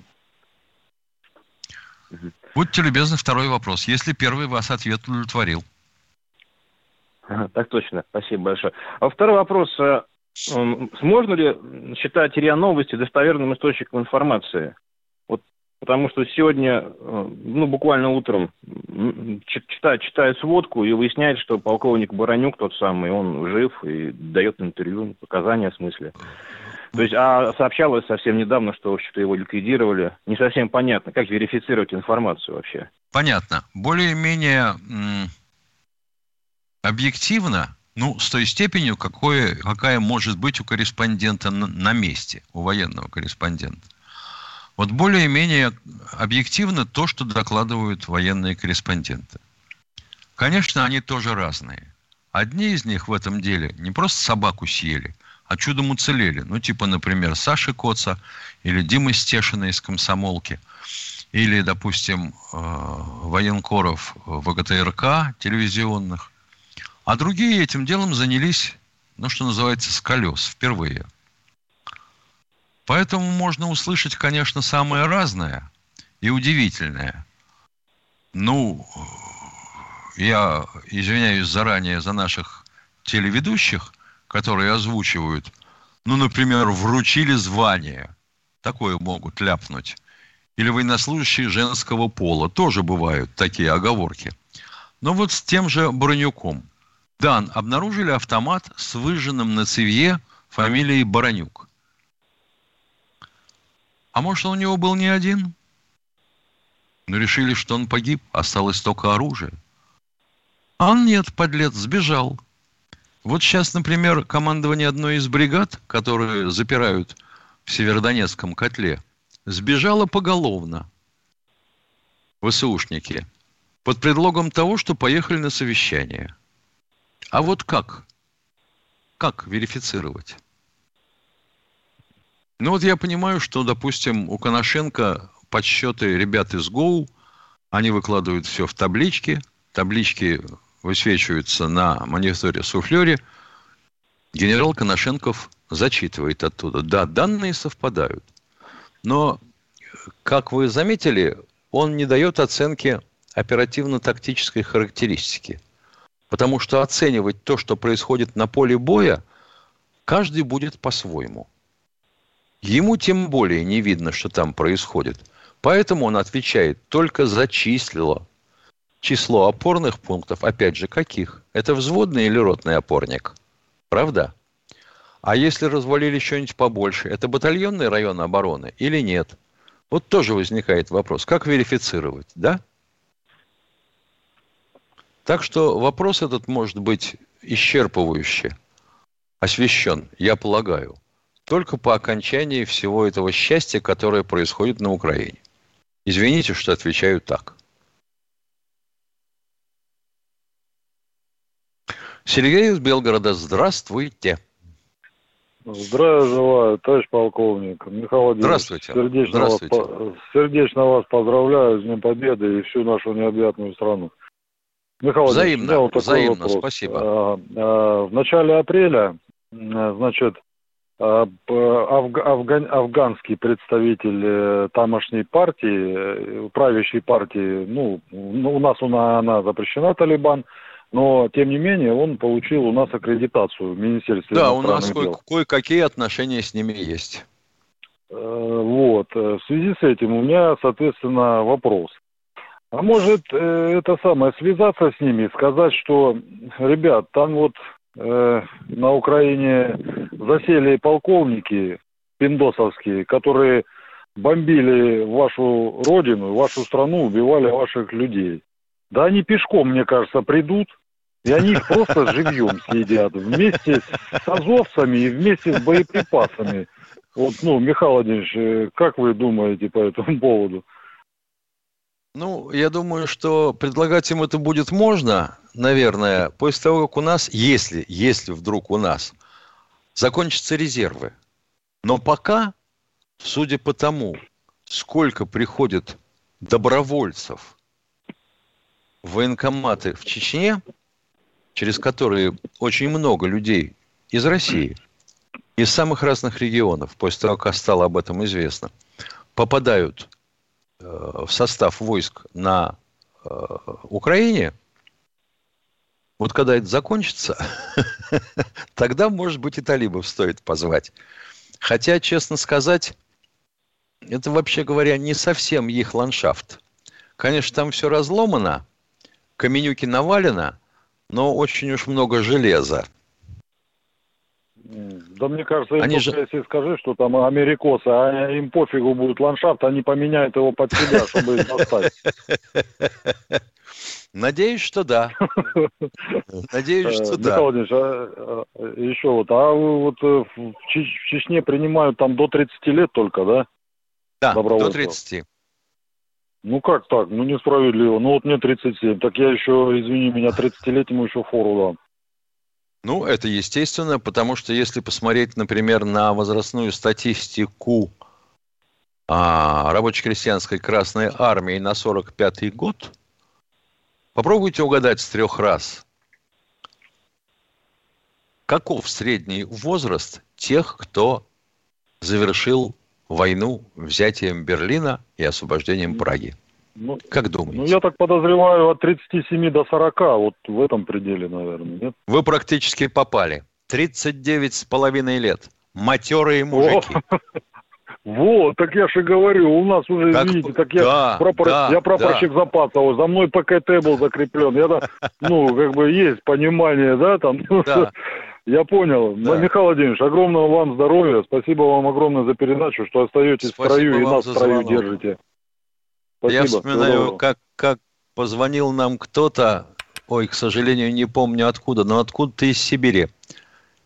Угу. Будьте любезны, второй вопрос. Если первый вас ответ удовлетворил. Так точно, спасибо большое. А второй вопрос. Э, можно ли считать РИА Новости достоверным источником информации? Потому что сегодня, э, ну, буквально утром читает, читает сводку и выясняет, что полковник Баранюк тот самый, он жив и дает интервью, показания в смысле. То есть, а сообщалось совсем недавно, что, в общем-то, его ликвидировали. Не совсем понятно, как верифицировать информацию вообще. Понятно. Более-менее объективно, ну, с той степенью, какое, какая может быть у корреспондента на, на месте, у военного корреспондента. Вот более-менее объективно то, что докладывают военные корреспонденты. Конечно, они тоже разные. Одни из них в этом деле не просто собаку съели, а чудом уцелели. Ну, типа, например, Саши Коца или Димы Стешина из «Комсомолки», или, допустим, э, военкоров ВГТРК телевизионных. А другие этим делом занялись, ну, что называется, с колес впервые. Поэтому можно услышать, конечно, самое разное и удивительное. Ну, я извиняюсь заранее за наших телеведущих, которые озвучивают, ну, например, вручили звание. Такое могут ляпнуть. Или военнослужащие женского пола. Тоже бывают такие оговорки. Но вот с тем же Бронюком. Дан, обнаружили автомат с выжженным на цевье фамилией Баранюк. А может, он у него был не один? Но решили, что он погиб, осталось только оружие. А нет, подлец, сбежал. Вот сейчас, например, командование одной из бригад, которые запирают в Северодонецком котле, сбежало поголовно. ВСУшники. Под предлогом того, что поехали на совещание. А вот как? Как верифицировать? Ну вот я понимаю, что, допустим, у Коношенко подсчеты ребят из ГОУ, они выкладывают все в таблички, таблички высвечиваются на мониторе-суфлере, генерал Коношенков зачитывает оттуда. Да, данные совпадают. Но, как вы заметили, он не дает оценки оперативно-тактической характеристики. Потому что оценивать то, что происходит на поле боя, каждый будет по-своему. Ему тем более не видно, что там происходит. Поэтому он отвечает только зачислило число опорных пунктов, опять же, каких? Это взводный или ротный опорник? Правда? А если развалили что-нибудь побольше, это батальонный район обороны или нет? Вот тоже возникает вопрос, как верифицировать, да? Так что вопрос этот может быть исчерпывающе освещен, я полагаю, только по окончании всего этого счастья, которое происходит на Украине. Извините, что отвечаю так. Сергей из Белгорода, здравствуйте. Здравия желаю, товарищ полковник. Михаил Владимирович, Здравствуйте. Сердечно, Здравствуйте. Вас, сердечно вас поздравляю с Днем Победы и всю нашу необъятную страну. Михаил взаимно, вот взаимно, вопрос. спасибо. А, а, в начале апреля, значит, а, афган, афганский представитель э, тамошней партии, э, правящей партии, ну, у нас она, она запрещена, Талибан, но, тем не менее, он получил у нас аккредитацию в Министерстве Да, у нас дел. кое-какие отношения с ними есть. Э, вот. Э, в связи с этим у меня, соответственно, вопрос. А может, э, это самое, связаться с ними, сказать, что, ребят, там вот э, на Украине засели полковники пиндосовские, которые бомбили вашу родину, вашу страну, убивали ваших людей. Да они пешком, мне кажется, придут, и они их просто живьем съедят вместе с азовцами и вместе с боеприпасами. Вот, ну, Михаил Владимирович, э, как вы думаете по этому поводу? Ну, я думаю, что предлагать им это будет можно, наверное, после того, как у нас, если, если вдруг у нас закончатся резервы. Но пока, судя по тому, сколько приходит добровольцев военкоматы в Чечне, через которые очень много людей из России, из самых разных регионов, после того, как стало об этом известно, попадают э, в состав войск на э, Украине, вот когда это закончится, (laughs) тогда, может быть, и талибов стоит позвать. Хотя, честно сказать, это, вообще говоря, не совсем их ландшафт. Конечно, там все разломано, каменюки навалено – но очень уж много железа. Да мне кажется, им они же... если скажи, что там америкосы, а им пофигу будет ландшафт, они поменяют его под себя, чтобы их достать. (laughs) Надеюсь, что да. (laughs) Надеюсь, что да. Михаил Владимирович, а, а, еще вот, а вот э, в Чечне принимают там до 30 лет только, да? Да, до 30. Ну как так? Ну несправедливо. Ну вот мне 37. Так я еще, извини меня, 30-летнему еще фору дам. Ну, это естественно, потому что если посмотреть, например, на возрастную статистику а, рабоче-крестьянской Красной Армии на 45-й год, попробуйте угадать с трех раз, каков средний возраст тех, кто завершил войну взятием Берлина и освобождением Праги? Ну, как думаете? Ну, я так подозреваю, от 37 до 40, вот в этом пределе, наверное, нет? Вы практически попали. 39 с половиной лет. Матерые мужики. (laughs) О! Вот, так я же говорю, у нас уже, как, извините, так я, да, прапор, да, я прапорщик да. Запасова, за мной ПКТ был закреплен. Я, (laughs) ну, как бы есть понимание, да, там. Да. Я понял. Да. Михаил Владимирович, огромного вам здоровья. Спасибо вам огромное за передачу, что остаетесь Спасибо в строю и нас в строю звонок. держите. Спасибо. Я вспоминаю, как, как позвонил нам кто-то, ой, к сожалению, не помню откуда, но откуда-то из Сибири,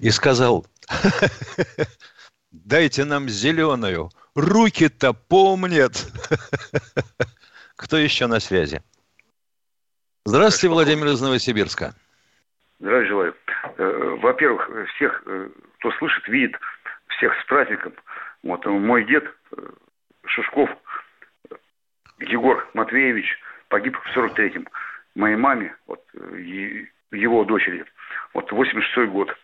и сказал, (laughs) дайте нам зеленую, руки-то помнят. (laughs) Кто еще на связи? Здравствуйте, Владимир из Новосибирска. Здравия желаю. Э, во-первых, всех, э, кто слышит, видит, всех с праздником. Вот мой дед э, Шишков Егор Матвеевич погиб в 43-м. Моей маме, вот его дочери, вот 86-й год.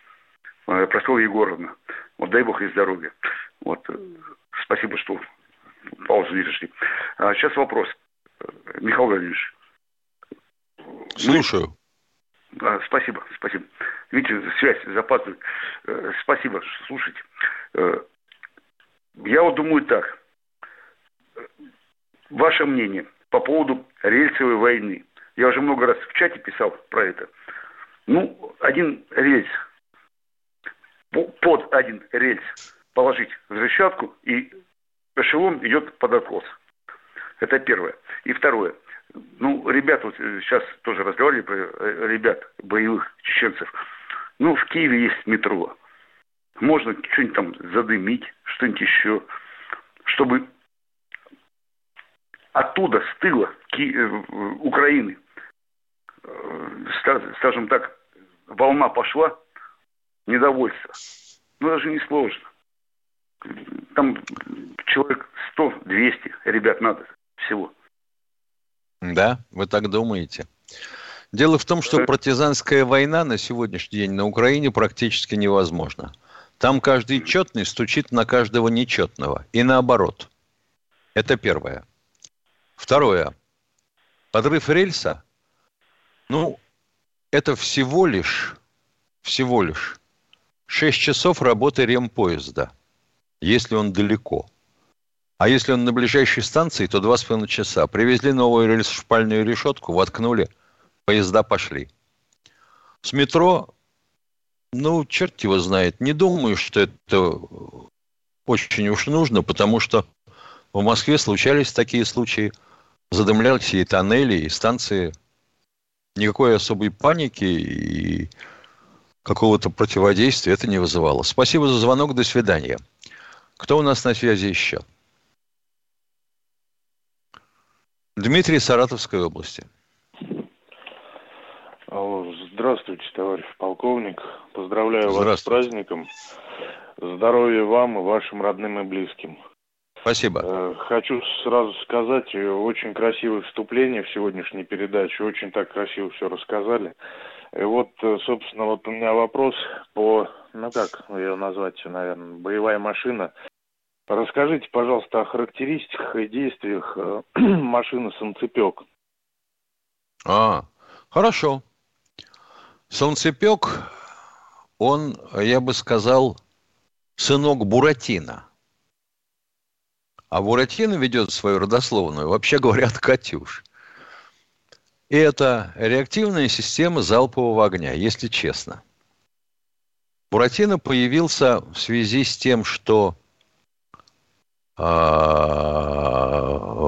Простого Егоровна. Вот дай бог ей здоровья. Вот спасибо, что паузу выдержали. А сейчас вопрос. Михаил Владимирович. Слушаю. А, спасибо, спасибо. Видите, связь запаздывает. Э, спасибо, что слушаете. Э, я вот думаю так. Ваше мнение по поводу рельсовой войны. Я уже много раз в чате писал про это. Ну, один рельс, под один рельс положить взрывчатку, и эшелон идет под откос. Это первое. И второе. Ну, ребят, вот сейчас э, тоже разговаривали про э, ребят, боевых чеченцев. Ну, в Киеве есть метро. Можно что-нибудь там задымить, что-нибудь еще, чтобы оттуда, с тыла Ки- э, Украины, скажем так, волна пошла недовольства. Ну, даже не сложно. Там человек 100-200 ребят надо всего. Да, вы так думаете? Дело в том, что партизанская война на сегодняшний день на Украине практически невозможна. Там каждый четный стучит на каждого нечетного. И наоборот. Это первое. Второе. Подрыв рельса, ну, это всего лишь, всего лишь 6 часов работы ремпоезда, если он далеко – а если он на ближайшей станции, то два с половиной часа. Привезли новую рельс-шпальную решетку, воткнули, поезда пошли. С метро, ну, черт его знает. Не думаю, что это очень уж нужно, потому что в Москве случались такие случаи. Задымлялись и тоннели, и станции. Никакой особой паники и какого-то противодействия это не вызывало. Спасибо за звонок. До свидания. Кто у нас на связи еще? Дмитрий Саратовской области. Алло, здравствуйте, товарищ полковник. Поздравляю вас с праздником. Здоровья вам и вашим родным и близким. Спасибо. Э, хочу сразу сказать, э, очень красивое вступление в сегодняшней передаче, очень так красиво все рассказали. И вот, э, собственно, вот у меня вопрос по, ну как ее назвать, наверное, боевая машина Расскажите, пожалуйста, о характеристиках и действиях э, (clears throat) машины «Солнцепек». А, хорошо. Солнцепек, он, я бы сказал, сынок Буратино. А Буратино ведет свою родословную, вообще говорят, Катюш. И это реактивная система залпового огня, если честно. Буратино появился в связи с тем, что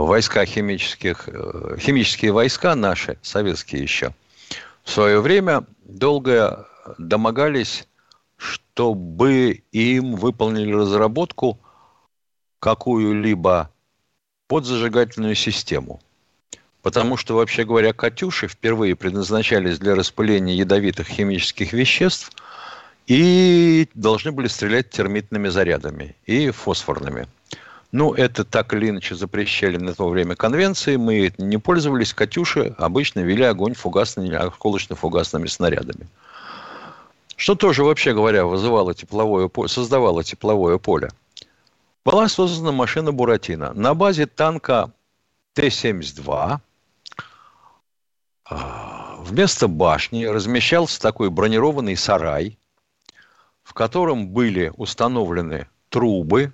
войска химических, э, химические войска наши, советские еще, в свое время долго домогались, чтобы им выполнили разработку какую-либо подзажигательную систему. Потому что, вообще говоря, «Катюши» впервые предназначались для распыления ядовитых химических веществ и должны были стрелять термитными зарядами и фосфорными. Ну, это так или иначе запрещали на то время конвенции. Мы не пользовались. «Катюши» обычно вели огонь фугасными, осколочно-фугасными снарядами. Что тоже, вообще говоря, вызывало тепловое поле, создавало тепловое поле. Была создана машина «Буратино». На базе танка Т-72 а, вместо башни размещался такой бронированный сарай, в котором были установлены трубы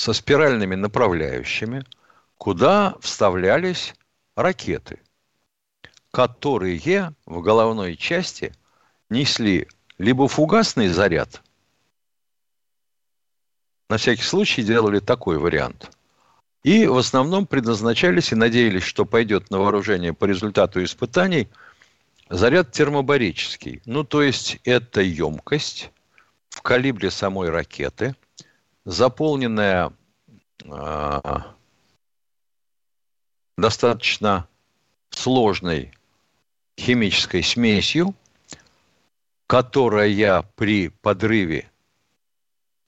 со спиральными направляющими, куда вставлялись ракеты, которые в головной части несли либо фугасный заряд, на всякий случай делали такой вариант – и в основном предназначались и надеялись, что пойдет на вооружение по результату испытаний заряд термобарический. Ну, то есть это емкость в калибре самой ракеты, заполненная э, достаточно сложной химической смесью, которая при подрыве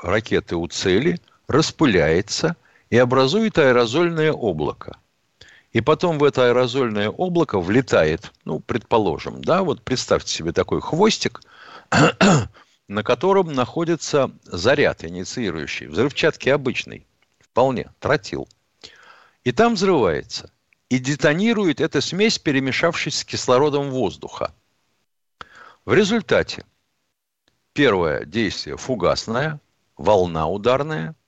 ракеты у цели распыляется и образует аэрозольное облако. И потом в это аэрозольное облако влетает, ну, предположим, да, вот представьте себе такой хвостик, на котором находится заряд инициирующий, взрывчатки обычный, вполне, тротил. И там взрывается. И детонирует эта смесь, перемешавшись с кислородом воздуха. В результате первое действие фугасное, волна ударная –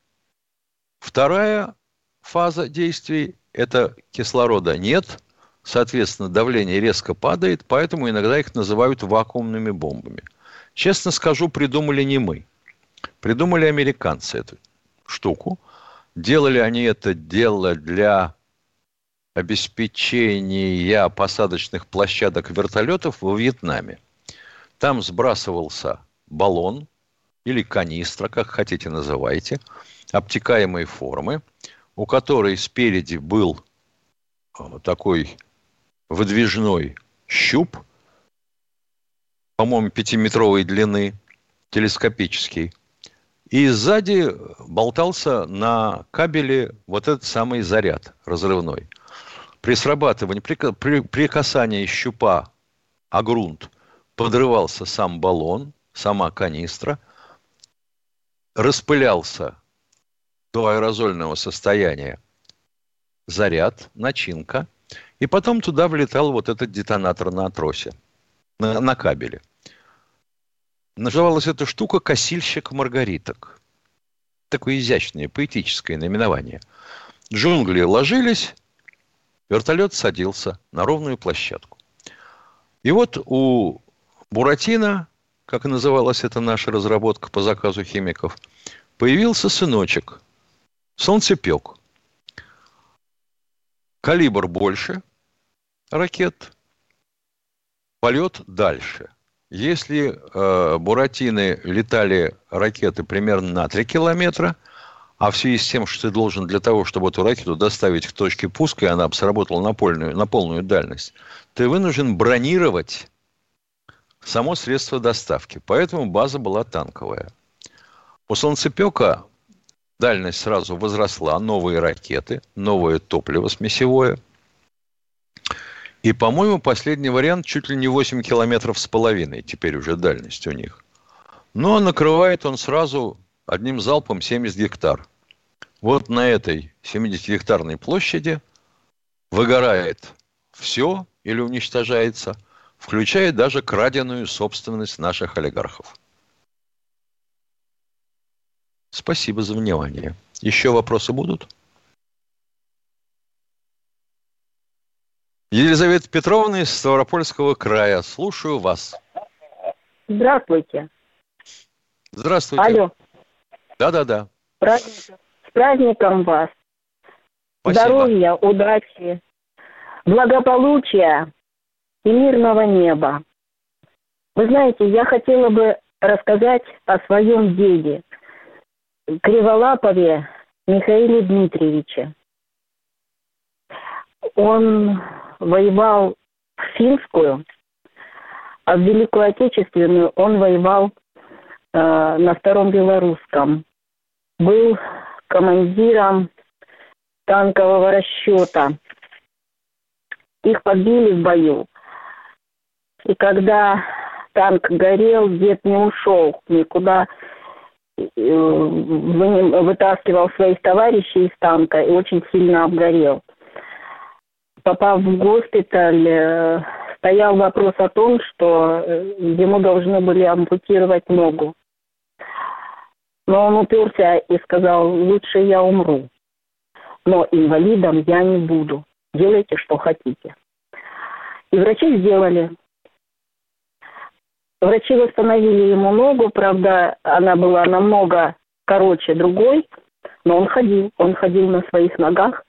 Вторая фаза действий – это кислорода нет, соответственно, давление резко падает, поэтому иногда их называют вакуумными бомбами. Честно скажу, придумали не мы. Придумали американцы эту штуку. Делали они это дело для обеспечения посадочных площадок вертолетов во Вьетнаме. Там сбрасывался баллон или канистра, как хотите называйте – обтекаемой формы, у которой спереди был э, такой выдвижной щуп, по-моему, пятиметровой длины, телескопический. И сзади болтался на кабеле вот этот самый заряд разрывной. При срабатывании, при, при, при касании щупа о грунт подрывался сам баллон, сама канистра, распылялся до аэрозольного состояния заряд, начинка, и потом туда влетал вот этот детонатор на тросе, на, на кабеле. Называлась эта штука «Косильщик маргариток». Такое изящное, поэтическое наименование. Джунгли ложились, вертолет садился на ровную площадку. И вот у Буратино, как называлась эта наша разработка по заказу химиков, появился сыночек – Солнцепек. Калибр больше ракет, полет дальше. Если э, Буратины летали ракеты примерно на 3 километра, а в связи с тем, что ты должен для того, чтобы эту ракету доставить к точке пуска, и она сработала на полную, на полную дальность, ты вынужден бронировать само средство доставки. Поэтому база была танковая. У солнцепека дальность сразу возросла, новые ракеты, новое топливо смесевое. И, по-моему, последний вариант чуть ли не 8 километров с половиной, теперь уже дальность у них. Но накрывает он сразу одним залпом 70 гектар. Вот на этой 70-гектарной площади выгорает все или уничтожается, включая даже краденую собственность наших олигархов. Спасибо за внимание. Еще вопросы будут? Елизавета Петровна из Ставропольского края. Слушаю вас. Здравствуйте. Здравствуйте. Алло. Да-да-да. Праздник, с праздником вас. Спасибо. Здоровья, удачи, благополучия и мирного неба. Вы знаете, я хотела бы рассказать о своем деде – Криволапове Михаиле Дмитриевиче. Он воевал финскую, а в Великую Отечественную он воевал э, на Втором Белорусском. Был командиром танкового расчета. Их подбили в бою. И когда танк горел, дед не ушел никуда, э, вытаскивал своих товарищей из танка и очень сильно обгорел. Попав в госпиталь, э, стоял вопрос о том, что э, ему должны были ампутировать ногу. Но он уперся и сказал, лучше я умру. Но инвалидом я не буду. Делайте, что хотите. И врачи сделали. Врачи восстановили ему ногу, правда, она была намного короче другой, но он ходил, он ходил на своих ногах.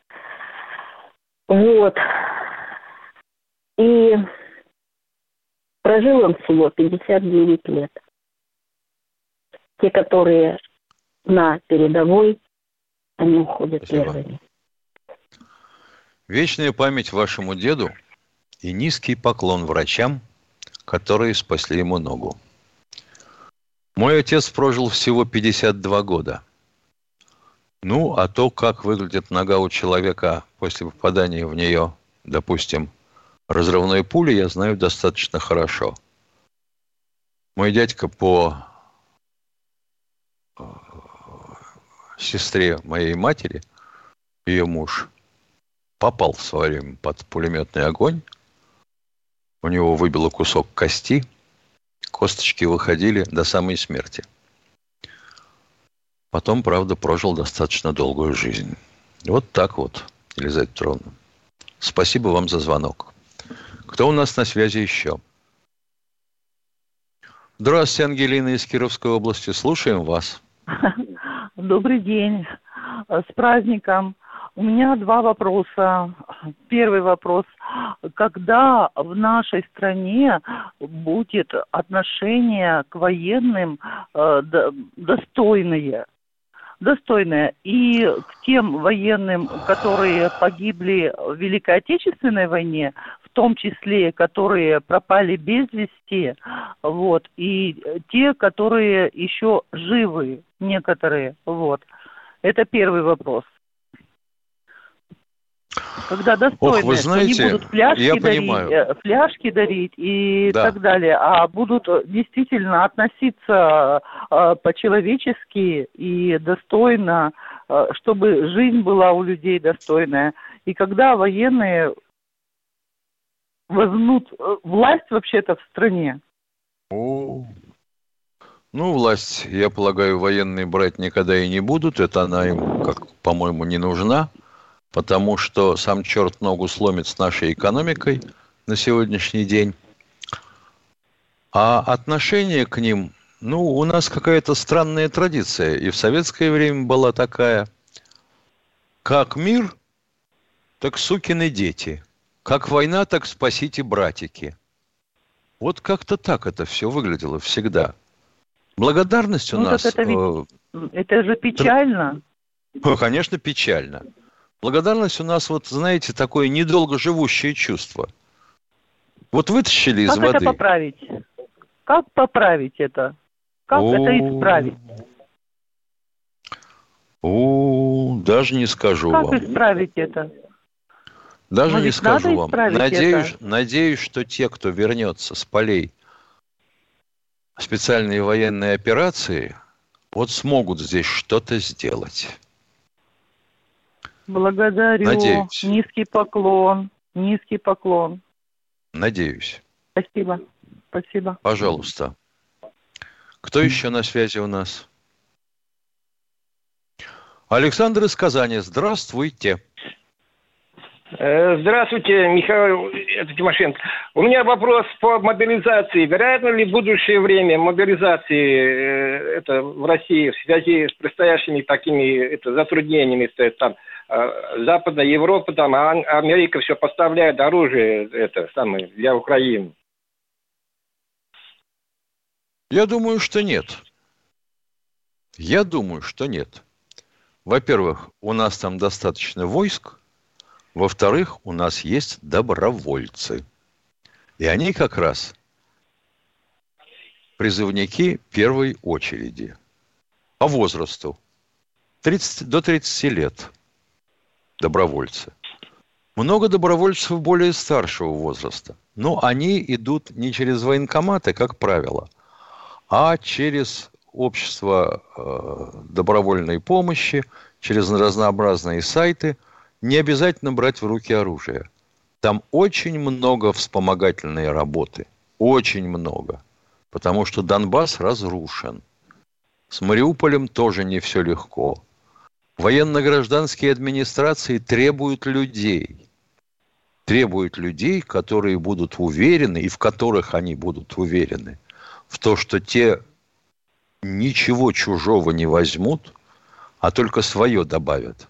Вот. И прожил он всего 59 лет. Те, которые на передовой, они уходят Спасибо. первыми. Вечная память вашему деду и низкий поклон врачам, которые спасли ему ногу. Мой отец прожил всего 52 года. Ну, а то, как выглядит нога у человека после попадания в нее, допустим, разрывной пули, я знаю достаточно хорошо. Мой дядька по э, сестре моей матери, ее муж, попал в свое время под пулеметный огонь. У него выбило кусок кости, косточки выходили до самой смерти. Потом, правда, прожил достаточно долгую жизнь. Вот так вот, Елизавета Петровна. Спасибо вам за звонок. Кто у нас на связи еще? Здравствуйте, Ангелина из Кировской области. Слушаем вас. (laughs) Добрый день. С праздником. У меня два вопроса. Первый вопрос. Когда в нашей стране будет отношение к военным э, достойное? Достойное. И к тем военным, которые погибли в Великой Отечественной войне, в том числе, которые пропали без вести, вот, и те, которые еще живы, некоторые, вот. Это первый вопрос. Когда достойные, Ох, вы знаете, не будут фляжки дарить, понимаю. Э, фляжки дарить и да. так далее, а будут действительно относиться э, по-человечески и достойно, э, чтобы жизнь была у людей достойная. И когда военные возьмут власть вообще-то в стране. О, ну, власть, я полагаю, военные брать никогда и не будут. Это она им, как, по-моему, не нужна потому что сам черт ногу сломит с нашей экономикой на сегодняшний день. А отношение к ним, ну, у нас какая-то странная традиция, и в советское время была такая. Как мир, так сукины дети. Как война, так спасите братики. Вот как-то так это все выглядело всегда. Благодарность у ну, нас... Это, ведь, э, это же печально. Конечно, печально. Благодарность у нас, вот, знаете, такое недолго живущее чувство. Вот вытащили из как воды. Как это поправить? Как поправить это? Как О, это исправить? О, даже не скажу как вам. Как исправить это? Даже не скажу вам. Надеюсь, это? надеюсь, что те, кто вернется с полей специальной военной операции, вот смогут здесь что-то сделать. Благодарю. Надеюсь. Низкий поклон. Низкий поклон. Надеюсь. Спасибо. Спасибо. Пожалуйста. Кто еще на связи у нас? Александр из Казани. Здравствуйте. Э, здравствуйте, Михаил это Тимошенко. У меня вопрос по мобилизации. Вероятно ли в будущее время мобилизации э, это в России в связи с предстоящими такими это, затруднениями, там, Э, Западная Европа, там, а Америка все поставляет оружие это самое для Украины. Я думаю, что нет. Я думаю, что нет. Во-первых, у нас там достаточно войск, Во-вторых, у нас есть добровольцы. И они как раз призывники первой очереди. По возрасту. 30, до 30 лет добровольцы. Много добровольцев более старшего возраста. Но они идут не через военкоматы, как правило, а через общество э, добровольной помощи, через разнообразные сайты. Не обязательно брать в руки оружие. Там очень много вспомогательной работы. Очень много. Потому что Донбасс разрушен. С Мариуполем тоже не все легко. Военно-гражданские администрации требуют людей. Требуют людей, которые будут уверены, и в которых они будут уверены, в то, что те ничего чужого не возьмут, а только свое добавят,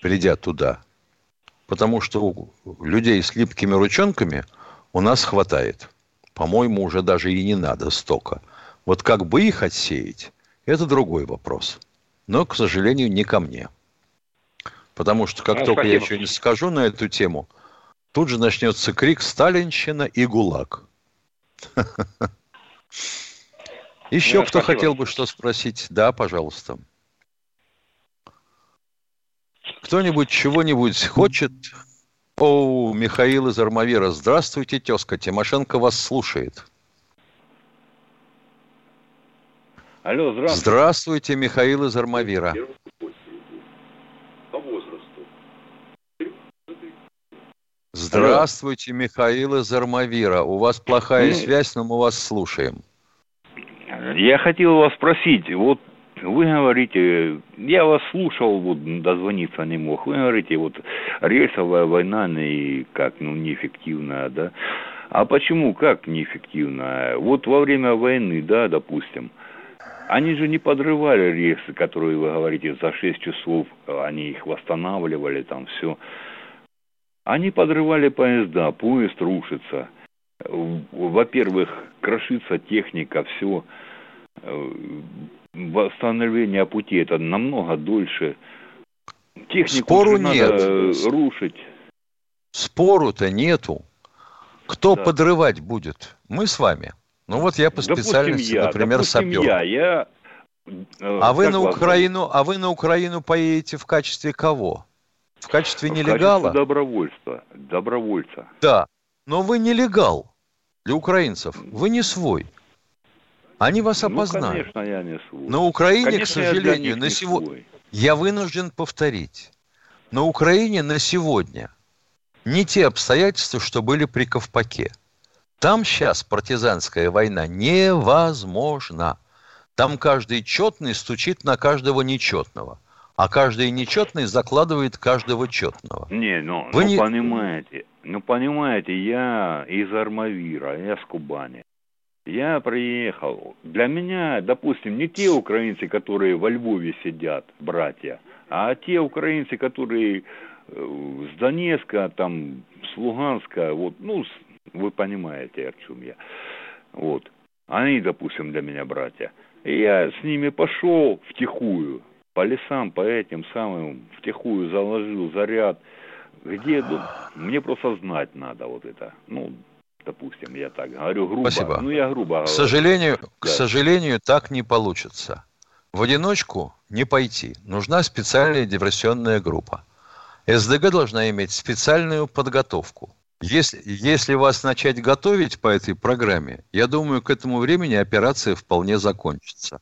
придя туда. Потому что у людей с липкими ручонками у нас хватает. По-моему, уже даже и не надо столько. Вот как бы их отсеять, это другой вопрос но, к сожалению, не ко мне. Потому что как ну, только спасибо. я что-нибудь скажу на эту тему, тут же начнется крик «Сталинщина» и «ГУЛАГ». (laughs) Еще ну, кто хотел бы что спросить? Да, пожалуйста. Кто-нибудь чего-нибудь хочет? О, Михаил из Армавира. Здравствуйте, тезка. Тимошенко вас слушает. Алло, здравствуйте. Здравствуйте, Михаил из Армавира. Здравствуйте, Михаил из Армавира. У вас плохая ну, связь, но мы вас слушаем. Я хотел вас спросить, вот вы говорите, я вас слушал, вот дозвониться не мог. Вы говорите, вот рельсовая война и как, ну, неэффективная, да? А почему, как неэффективная? Вот во время войны, да, допустим, они же не подрывали рельсы, которые вы говорите, за 6 часов они их восстанавливали, там все. Они подрывали поезда, поезд рушится. Во-первых, крошится техника, все. Восстановление пути это намного дольше. Технику Спору нет. надо рушить. Спору-то нету. Кто да. подрывать будет? Мы с вами. Ну вот я по специальности, я, например, сапер. Я, я, э, а вы на Украину, а вы на Украину поедете в качестве кого? В качестве нелегала? В качестве добровольства, добровольца. Да, но вы нелегал для украинцев. Вы не свой. Они вас ну, опознают. конечно, я не свой. На Украине, конечно, к сожалению, на сегодня... Я вынужден повторить. На Украине на сегодня не те обстоятельства, что были при Ковпаке. Там сейчас партизанская война невозможна. Там каждый четный стучит на каждого нечетного. А каждый нечетный закладывает каждого четного. Не, ну, Вы ну не... понимаете, ну понимаете, я из Армавира, я с Кубани. Я приехал. Для меня, допустим, не те украинцы, которые во Львове сидят, братья, а те украинцы, которые э, с Донецка, там, с Луганска, вот, ну, вы понимаете, о чем я. Вот. Они, допустим, для меня братья. И я с ними пошел втихую, по лесам, по этим самым, втихую заложил заряд. Где, мне просто знать надо вот это. Ну, допустим, я так говорю грубо. Спасибо. Ну, я грубо говорю. К сожалению, да. к сожалению, так не получится. В одиночку не пойти. Нужна специальная диверсионная группа. СДГ должна иметь специальную подготовку. Если, если вас начать готовить по этой программе, я думаю, к этому времени операция вполне закончится.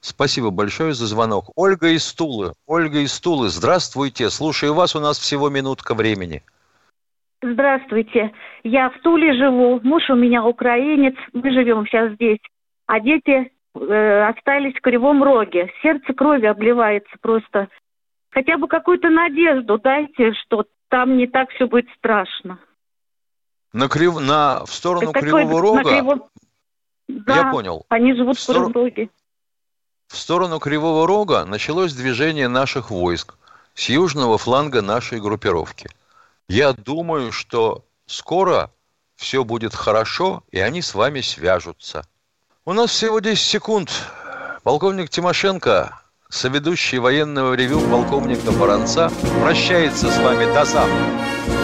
Спасибо большое за звонок. Ольга из Тулы. Ольга из Тулы, здравствуйте. Слушаю вас, у нас всего минутка времени. Здравствуйте. Я в Туле живу, муж у меня украинец, мы живем сейчас здесь, а дети э, остались в Кривом Роге. Сердце крови обливается просто. Хотя бы какую-то надежду дайте, что там не так все будет страшно. На, крив... на... В сторону так Кривого Рога? На Криво... Да, Я понял. они живут в, стор... в сторону Кривого Рога началось движение наших войск с южного фланга нашей группировки. Я думаю, что скоро все будет хорошо, и они с вами свяжутся. У нас всего 10 секунд. Полковник Тимошенко, соведущий военного ревю полковника Баранца, прощается с вами до завтра.